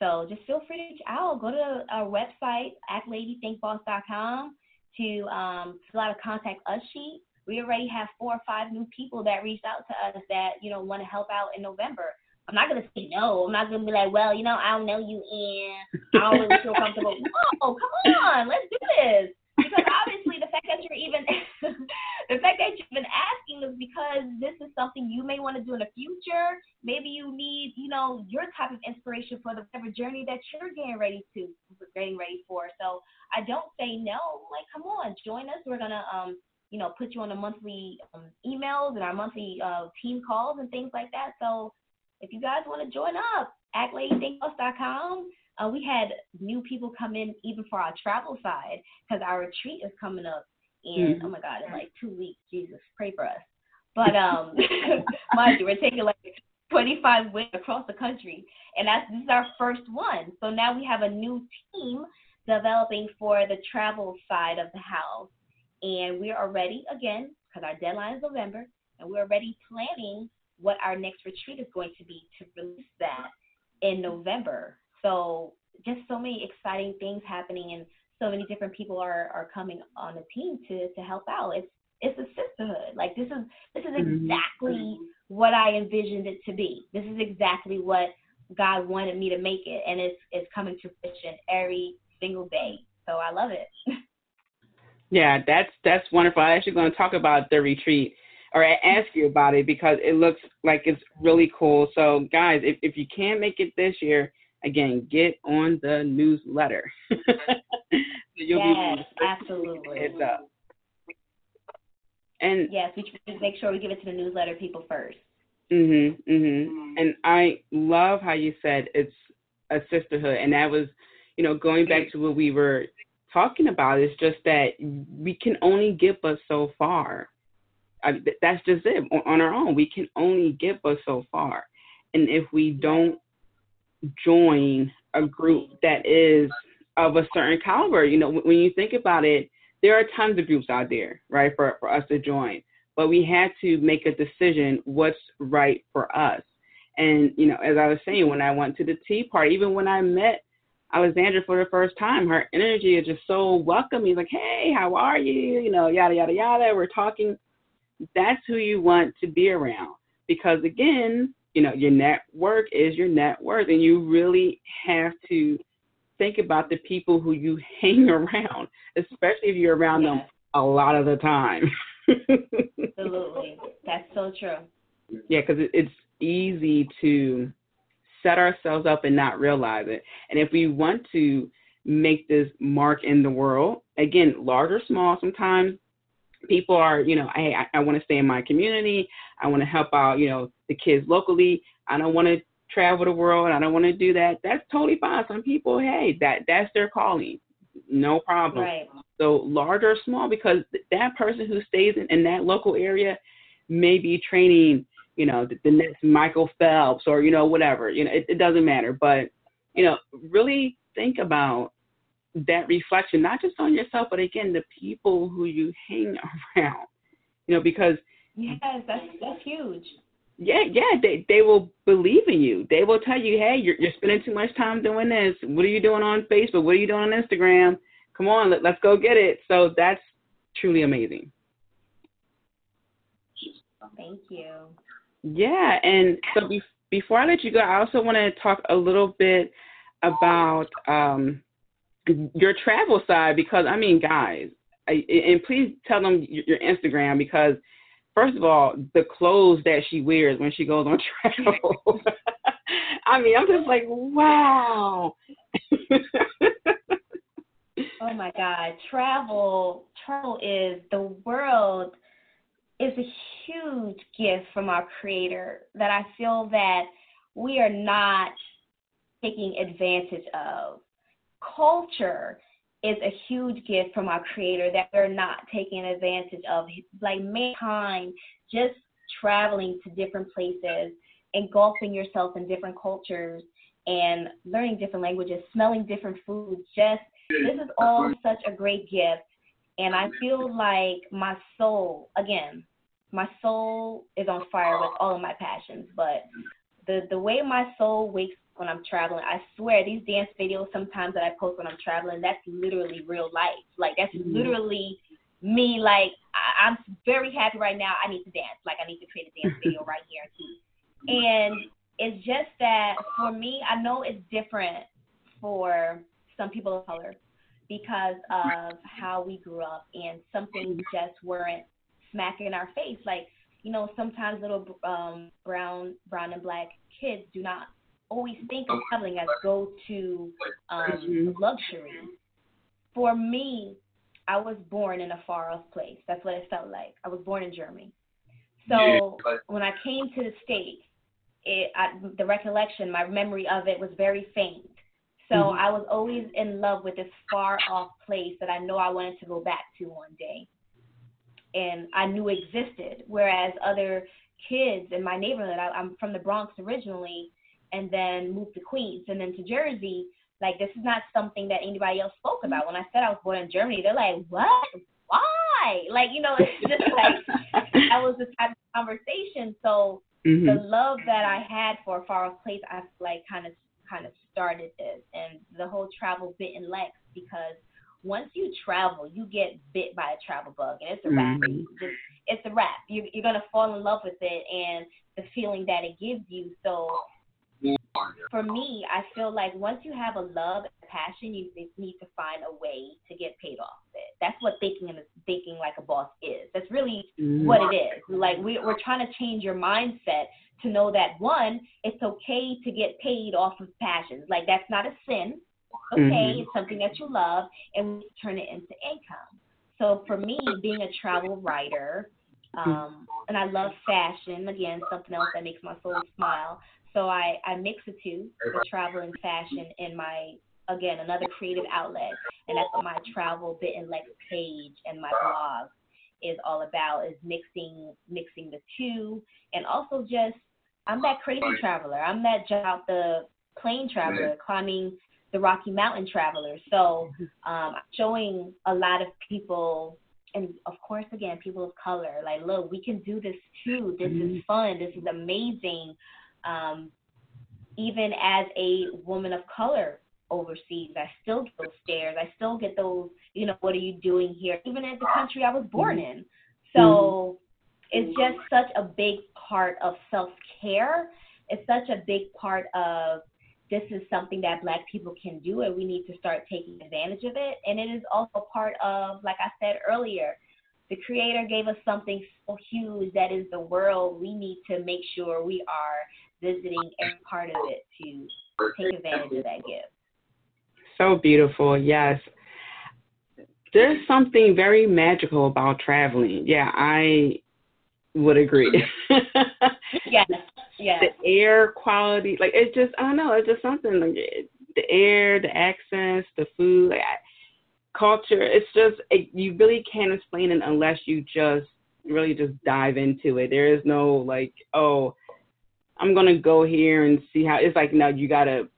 So just feel free to reach out. Go to our website, actladythinkboss.com, to um, fill out a contact us sheet. We already have four or five new people that reached out to us that you know want to help out in November. I'm not gonna say no. I'm not gonna be like, well, you know, I don't know you, and I don't really feel comfortable. No, come on, let's do this. Because obviously, fact that you're even, the fact that you've been asking is because this is something you may want to do in the future. Maybe you need, you know, your type of inspiration for the whatever journey that you're getting ready to, getting ready for. So I don't say no. Like, come on, join us. We're gonna, um, you know, put you on the monthly um, emails and our monthly uh, team calls and things like that. So if you guys want to join up, actladythinkboss.com. Uh, we had new people come in even for our travel side because our retreat is coming up in mm-hmm. oh my god, in like two weeks. Jesus, pray for us. But um, mind you, we're taking like 25 wins across the country, and that's this is our first one. So now we have a new team developing for the travel side of the house, and we're already again because our deadline is November, and we're already planning what our next retreat is going to be to release that in November. So just so many exciting things happening and so many different people are, are coming on the team to, to help out. It's it's a sisterhood. Like this is this is mm-hmm. exactly what I envisioned it to be. This is exactly what God wanted me to make it and it's it's coming to fruition every single day. So I love it. yeah, that's that's wonderful. I'm actually going to talk about the retreat or ask you about it because it looks like it's really cool. So guys, if if you can't make it this year, again, get on the newsletter. so yes, absolutely. It's up. And yes, we should make sure we give it to the newsletter people first. Mhm, mhm. And I love how you said it's a sisterhood, and that was, you know, going back to what we were talking about. It's just that we can only get us so far. I, that's just it. On our own, we can only get us so far, and if we don't join a group that is of a certain caliber. You know, when you think about it, there are tons of groups out there, right, for, for us to join. But we had to make a decision what's right for us. And, you know, as I was saying, when I went to the tea party, even when I met Alexandra for the first time, her energy is just so welcoming. Like, hey, how are you? You know, yada, yada, yada. We're talking. That's who you want to be around. Because again, you know, your network is your net worth, and you really have to think about the people who you hang around, especially if you're around yes. them a lot of the time. Absolutely, that's so true. Yeah, because it's easy to set ourselves up and not realize it. And if we want to make this mark in the world, again, large or small, sometimes people are, you know, hey, I, I want to stay in my community. I want to help out, you know, the kids locally. I don't want to travel the world. I don't want to do that. That's totally fine. Some people, hey, that that's their calling. No problem. Right. So large or small, because that person who stays in, in that local area may be training, you know, the, the next Michael Phelps or you know whatever. You know, it, it doesn't matter. But you know, really think about that reflection, not just on yourself, but again, the people who you hang around. You know, because yes, that's that's huge. Yeah, yeah, they they will believe in you. They will tell you, hey, you're you're spending too much time doing this. What are you doing on Facebook? What are you doing on Instagram? Come on, let, let's go get it. So that's truly amazing. Thank you. Yeah, and so be, before I let you go, I also want to talk a little bit about um, your travel side because I mean, guys, I, and please tell them your Instagram because first of all, the clothes that she wears when she goes on travel. I mean, I'm just like, wow. oh my God, travel, travel is the world is a huge gift from our Creator that I feel that we are not taking advantage of culture is a huge gift from our creator that we're not taking advantage of. Like mankind just traveling to different places, engulfing yourself in different cultures and learning different languages, smelling different foods. Just this is all such a great gift. And I feel like my soul, again, my soul is on fire with all of my passions, but the the way my soul wakes when I'm traveling. I swear these dance videos sometimes that I post when I'm traveling, that's literally real life. Like that's mm-hmm. literally me. Like I, I'm very happy right now. I need to dance. Like I need to create a dance video right here and it's just that for me, I know it's different for some people of color because of how we grew up and some things just weren't smacking in our face. Like, you know, sometimes little um, brown, brown and black kids do not always think of traveling as go to um, mm-hmm. luxury. For me, I was born in a far off place. That's what it felt like. I was born in Germany. So when I came to the States, it, I, the recollection, my memory of it was very faint. So mm-hmm. I was always in love with this far off place that I know I wanted to go back to one day. And I knew existed. Whereas other kids in my neighborhood, I, I'm from the Bronx originally, and then moved to Queens and then to Jersey. Like this is not something that anybody else spoke about. When I said I was born in Germany, they're like, "What? Why?" Like you know, it's just like that was the type of conversation. So mm-hmm. the love that I had for a far off place, I like kind of kind of started this, and the whole Travel Bitten Lex because once you travel, you get bit by a travel bug, and it's a wrap. Mm-hmm. It's, it's a wrap. You're, you're gonna fall in love with it, and the feeling that it gives you. So for me, I feel like once you have a love and passion, you need to find a way to get paid off of it. That's what thinking and thinking like a boss is. That's really mm-hmm. what it is. Like we, we're trying to change your mindset to know that one, it's okay to get paid off of passions. Like that's not a sin. Okay, mm-hmm. it's something that you love, and we turn it into income. So for me, being a travel writer, um, and I love fashion. Again, something else that makes my soul smile. So I, I mix the two, the travel and fashion in my again another creative outlet, and that's what my Travel Bitten Lex page and my blog is all about is mixing mixing the two, and also just I'm that crazy traveler. I'm that jump the plane traveler, climbing the Rocky Mountain traveler. So um, showing a lot of people and of course again people of color like look we can do this too. This mm-hmm. is fun. This is amazing um, even as a woman of color overseas i still get those stares. I still get those you know what are you doing here? Even in the country i was born mm-hmm. in. So mm-hmm. it's just such a big part of self-care. It's such a big part of this is something that black people can do and we need to start taking advantage of it. And it is also part of like i said earlier the creator gave us something so huge that is the world. We need to make sure we are visiting every part of it to take advantage of that gift so beautiful yes there's something very magical about traveling yeah i would agree yes yeah. the air quality, like it's just I don't know, it's just something like the air, the accents, the food, like I, culture. It's just it, you really can't explain it unless you just really just dive into it. There is no like, oh, I'm gonna go here and see how. It's like no, you gotta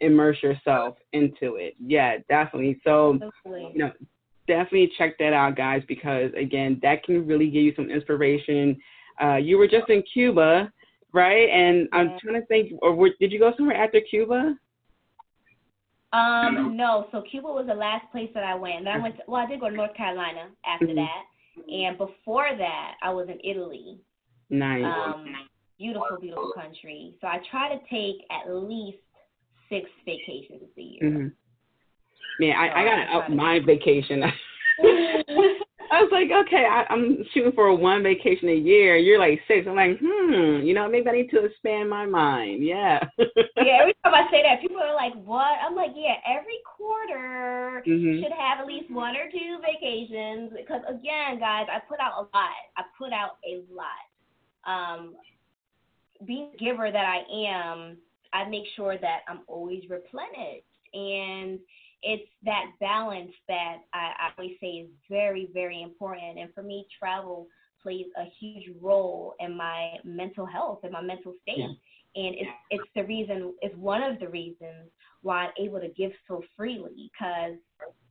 immerse yourself into it. Yeah, definitely. So definitely. you know, definitely check that out, guys, because again, that can really give you some inspiration. Uh, you were just in Cuba right? And I'm trying to think, or were, did you go somewhere after Cuba? Um, no. So Cuba was the last place that I went. Then I went. To, well, I did go to North Carolina after mm-hmm. that, and before that, I was in Italy. Nice. Um, beautiful, beautiful country. So I try to take at least six vacations a year. Mm-hmm. Man, I, so I got to up my vacation. I was like, okay, I, I'm shooting for one vacation a year. You're like six. I'm like, hmm, you know, maybe I need to expand my mind. Yeah. yeah. Every time I say that, people are like, what? I'm like, yeah. Every quarter mm-hmm. should have at least one or two vacations because, again, guys, I put out a lot. I put out a lot. Um, being the giver that I am, I make sure that I'm always replenished and it's that balance that I, I always say is very, very important. And for me, travel plays a huge role in my mental health and my mental state. Yeah. And it's it's the reason it's one of the reasons why I'm able to give so freely because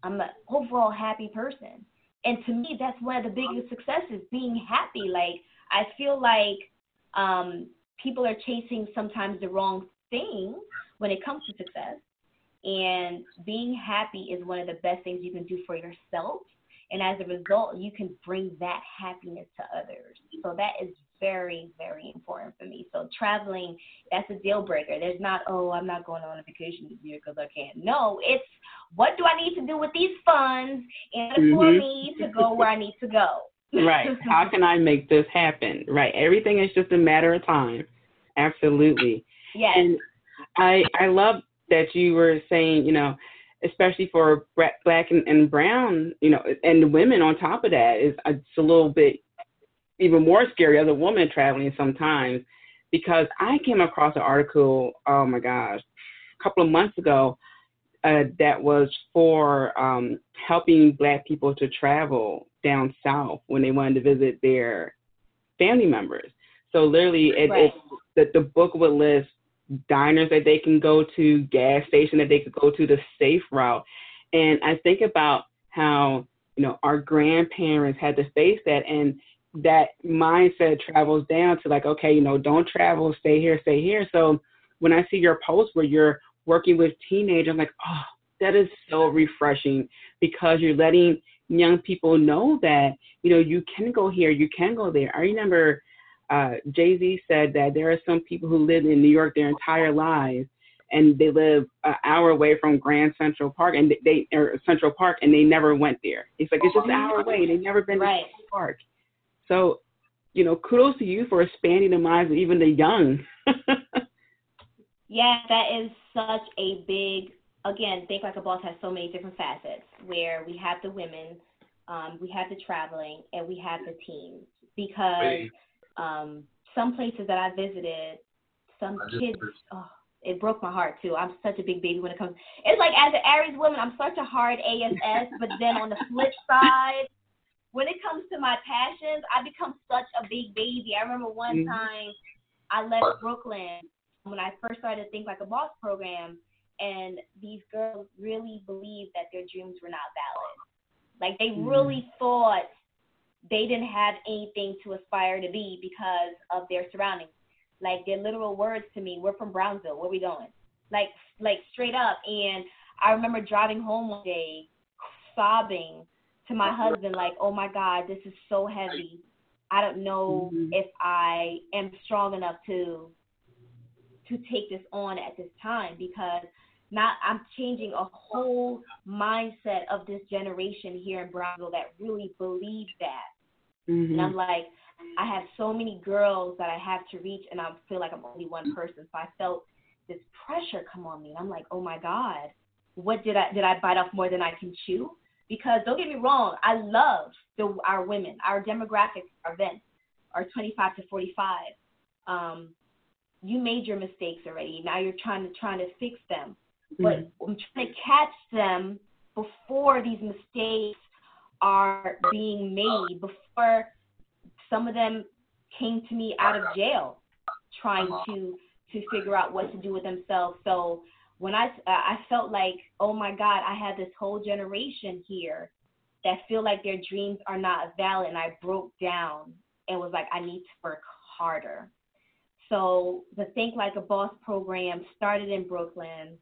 I'm an overall happy person. And to me, that's one of the biggest successes, being happy. Like I feel like um, people are chasing sometimes the wrong thing when it comes to success. And being happy is one of the best things you can do for yourself. And as a result, you can bring that happiness to others. So that is very, very important for me. So traveling, that's a deal breaker. There's not, oh, I'm not going on a vacation this year because I can't. No, it's what do I need to do with these funds in order mm-hmm. for me to go where I need to go. Right. How can I make this happen? Right. Everything is just a matter of time. Absolutely. Yes. And I I love that you were saying, you know, especially for black and, and brown, you know, and women on top of that is uh, it's a little bit even more scary as a woman traveling sometimes because I came across an article, oh my gosh, a couple of months ago uh, that was for um, helping black people to travel down south when they wanted to visit their family members. So literally, it, right. it, the, the book would list diners that they can go to, gas station that they could go to, the safe route. And I think about how, you know, our grandparents had to face that and that mindset travels down to like, okay, you know, don't travel, stay here, stay here. So when I see your post where you're working with teenagers, I'm like, oh, that is so refreshing because you're letting young people know that, you know, you can go here, you can go there. I remember uh, Jay Z said that there are some people who live in New York their entire lives and they live an hour away from Grand Central Park and they or Central Park and they never went there. It's like it's just an hour away. They've never been right. to Central Park. So, you know, kudos to you for expanding the minds of even the young. yeah, that is such a big. Again, think like a boss has so many different facets. Where we have the women, um, we have the traveling, and we have the teams. Because um, some places that I visited, some kids. Oh, it broke my heart too. I'm such a big baby when it comes. It's like as an Aries woman, I'm such a hard ASS, but then on the flip side, when it comes to my passions, I become such a big baby. I remember one mm-hmm. time I left Brooklyn when I first started to Think Like a Boss program, and these girls really believed that their dreams were not valid. Like they mm-hmm. really thought they didn't have anything to aspire to be because of their surroundings. Like their literal words to me, we're from Brownsville, where we going? Like like straight up. And I remember driving home one day sobbing to my husband like, "Oh my God, this is so heavy. I don't know mm-hmm. if I am strong enough to to take this on at this time because not I'm changing a whole mindset of this generation here in Brownsville that really believe that. Mm-hmm. And I'm like, I have so many girls that I have to reach, and I feel like I'm only one person. So I felt this pressure come on me, and I'm like, oh my God, what did I did I bite off more than I can chew? Because don't get me wrong, I love the, our women. Our demographics, our events are 25 to 45. Um, you made your mistakes already. Now you're trying to trying to fix them, mm-hmm. but I'm trying to catch them before these mistakes are being made. Before some of them came to me out of jail, trying to to figure out what to do with themselves. So when I I felt like, oh my God, I have this whole generation here that feel like their dreams are not valid, and I broke down and was like, I need to work harder. So the Think Like a Boss program started in Brooklyn.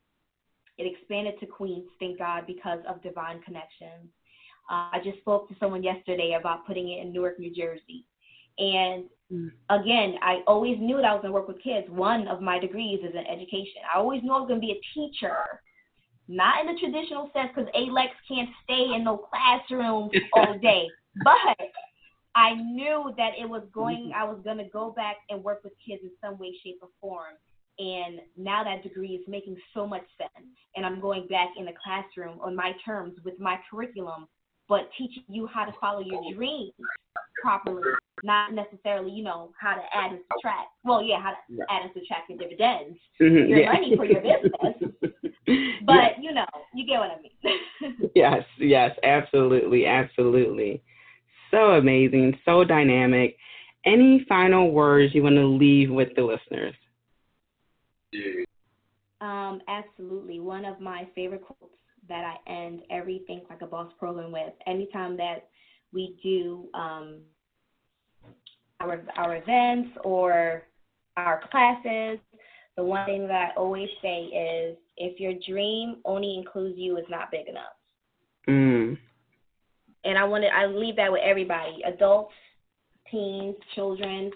It expanded to Queens, thank God, because of divine connections. Uh, I just spoke to someone yesterday about putting it in Newark, New Jersey. And Mm. Again, I always knew that I was going to work with kids. One of my degrees is in education. I always knew I was going to be a teacher, not in the traditional sense because Alex can't stay in no classroom all day. But I knew that it was going, mm-hmm. I was going to go back and work with kids in some way, shape, or form. And now that degree is making so much sense. And I'm going back in the classroom on my terms with my curriculum, but teaching you how to follow your dreams properly, not necessarily, you know, how to add and subtract. Well, yeah, how to yeah. add and subtract your dividends, mm-hmm, your yeah. money for your business. but yeah. you know, you get what I mean. yes, yes, absolutely, absolutely. So amazing, so dynamic. Any final words you want to leave with the listeners? Um, absolutely. One of my favorite quotes that I end every Think Like a Boss program with. Anytime that we do um, our our events or our classes, the one thing that I always say is if your dream only includes you, it's not big enough. Mm. And I want to I leave that with everybody, adults, teens, children.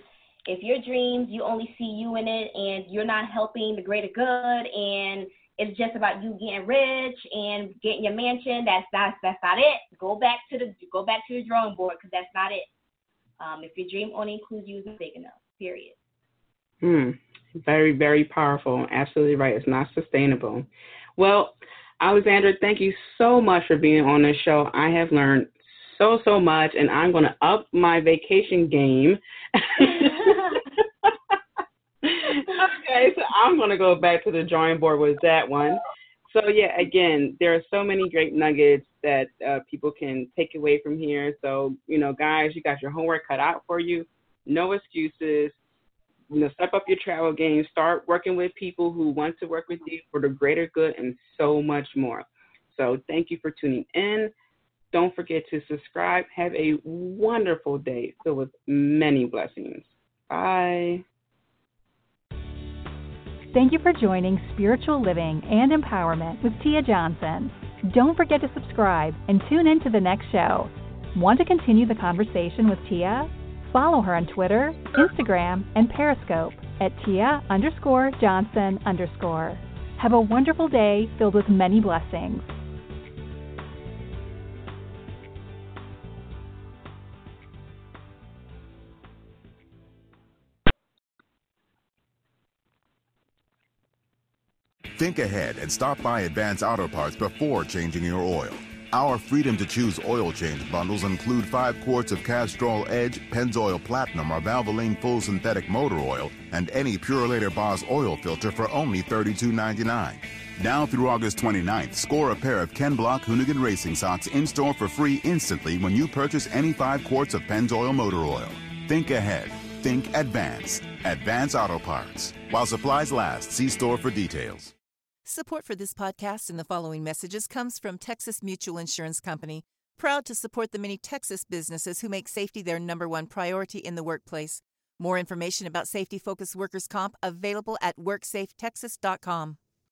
If your dreams you only see you in it and you're not helping the greater good and it's just about you getting rich and getting your mansion. That's not that's not it. Go back to the go back to the drawing board because that's not it. Um, if your dream only includes you, it's big enough. Period. Hmm. Very very powerful. Absolutely right. It's not sustainable. Well, Alexandra, thank you so much for being on this show. I have learned so so much, and I'm going to up my vacation game. okay, so I'm going to go back to the drawing board with that one. So yeah, again, there are so many great nuggets that uh, people can take away from here. So you know, guys, you got your homework cut out for you. No excuses. You know, step up your travel game. Start working with people who want to work with you for the greater good, and so much more. So thank you for tuning in. Don't forget to subscribe. Have a wonderful day filled with many blessings. Bye. Thank you for joining Spiritual Living and Empowerment with Tia Johnson. Don't forget to subscribe and tune in to the next show. Want to continue the conversation with Tia? Follow her on Twitter, Instagram, and Periscope at Tia underscore Johnson underscore. Have a wonderful day filled with many blessings. Think ahead and stop by Advance Auto Parts before changing your oil. Our Freedom to Choose oil change bundles include 5 quarts of Castrol Edge, Pennzoil Platinum, or Valvoline Full Synthetic Motor Oil, and any Purolator Boss oil filter for only $32.99. Now through August 29th, score a pair of Ken Block Hoonigan Racing Socks in store for free instantly when you purchase any 5 quarts of Pennzoil Motor Oil. Think ahead. Think advance. Advance Auto Parts. While supplies last, see store for details. Support for this podcast and the following messages comes from Texas Mutual Insurance Company, proud to support the many Texas businesses who make safety their number one priority in the workplace. More information about safety focused workers' comp available at WorksafeTexas.com.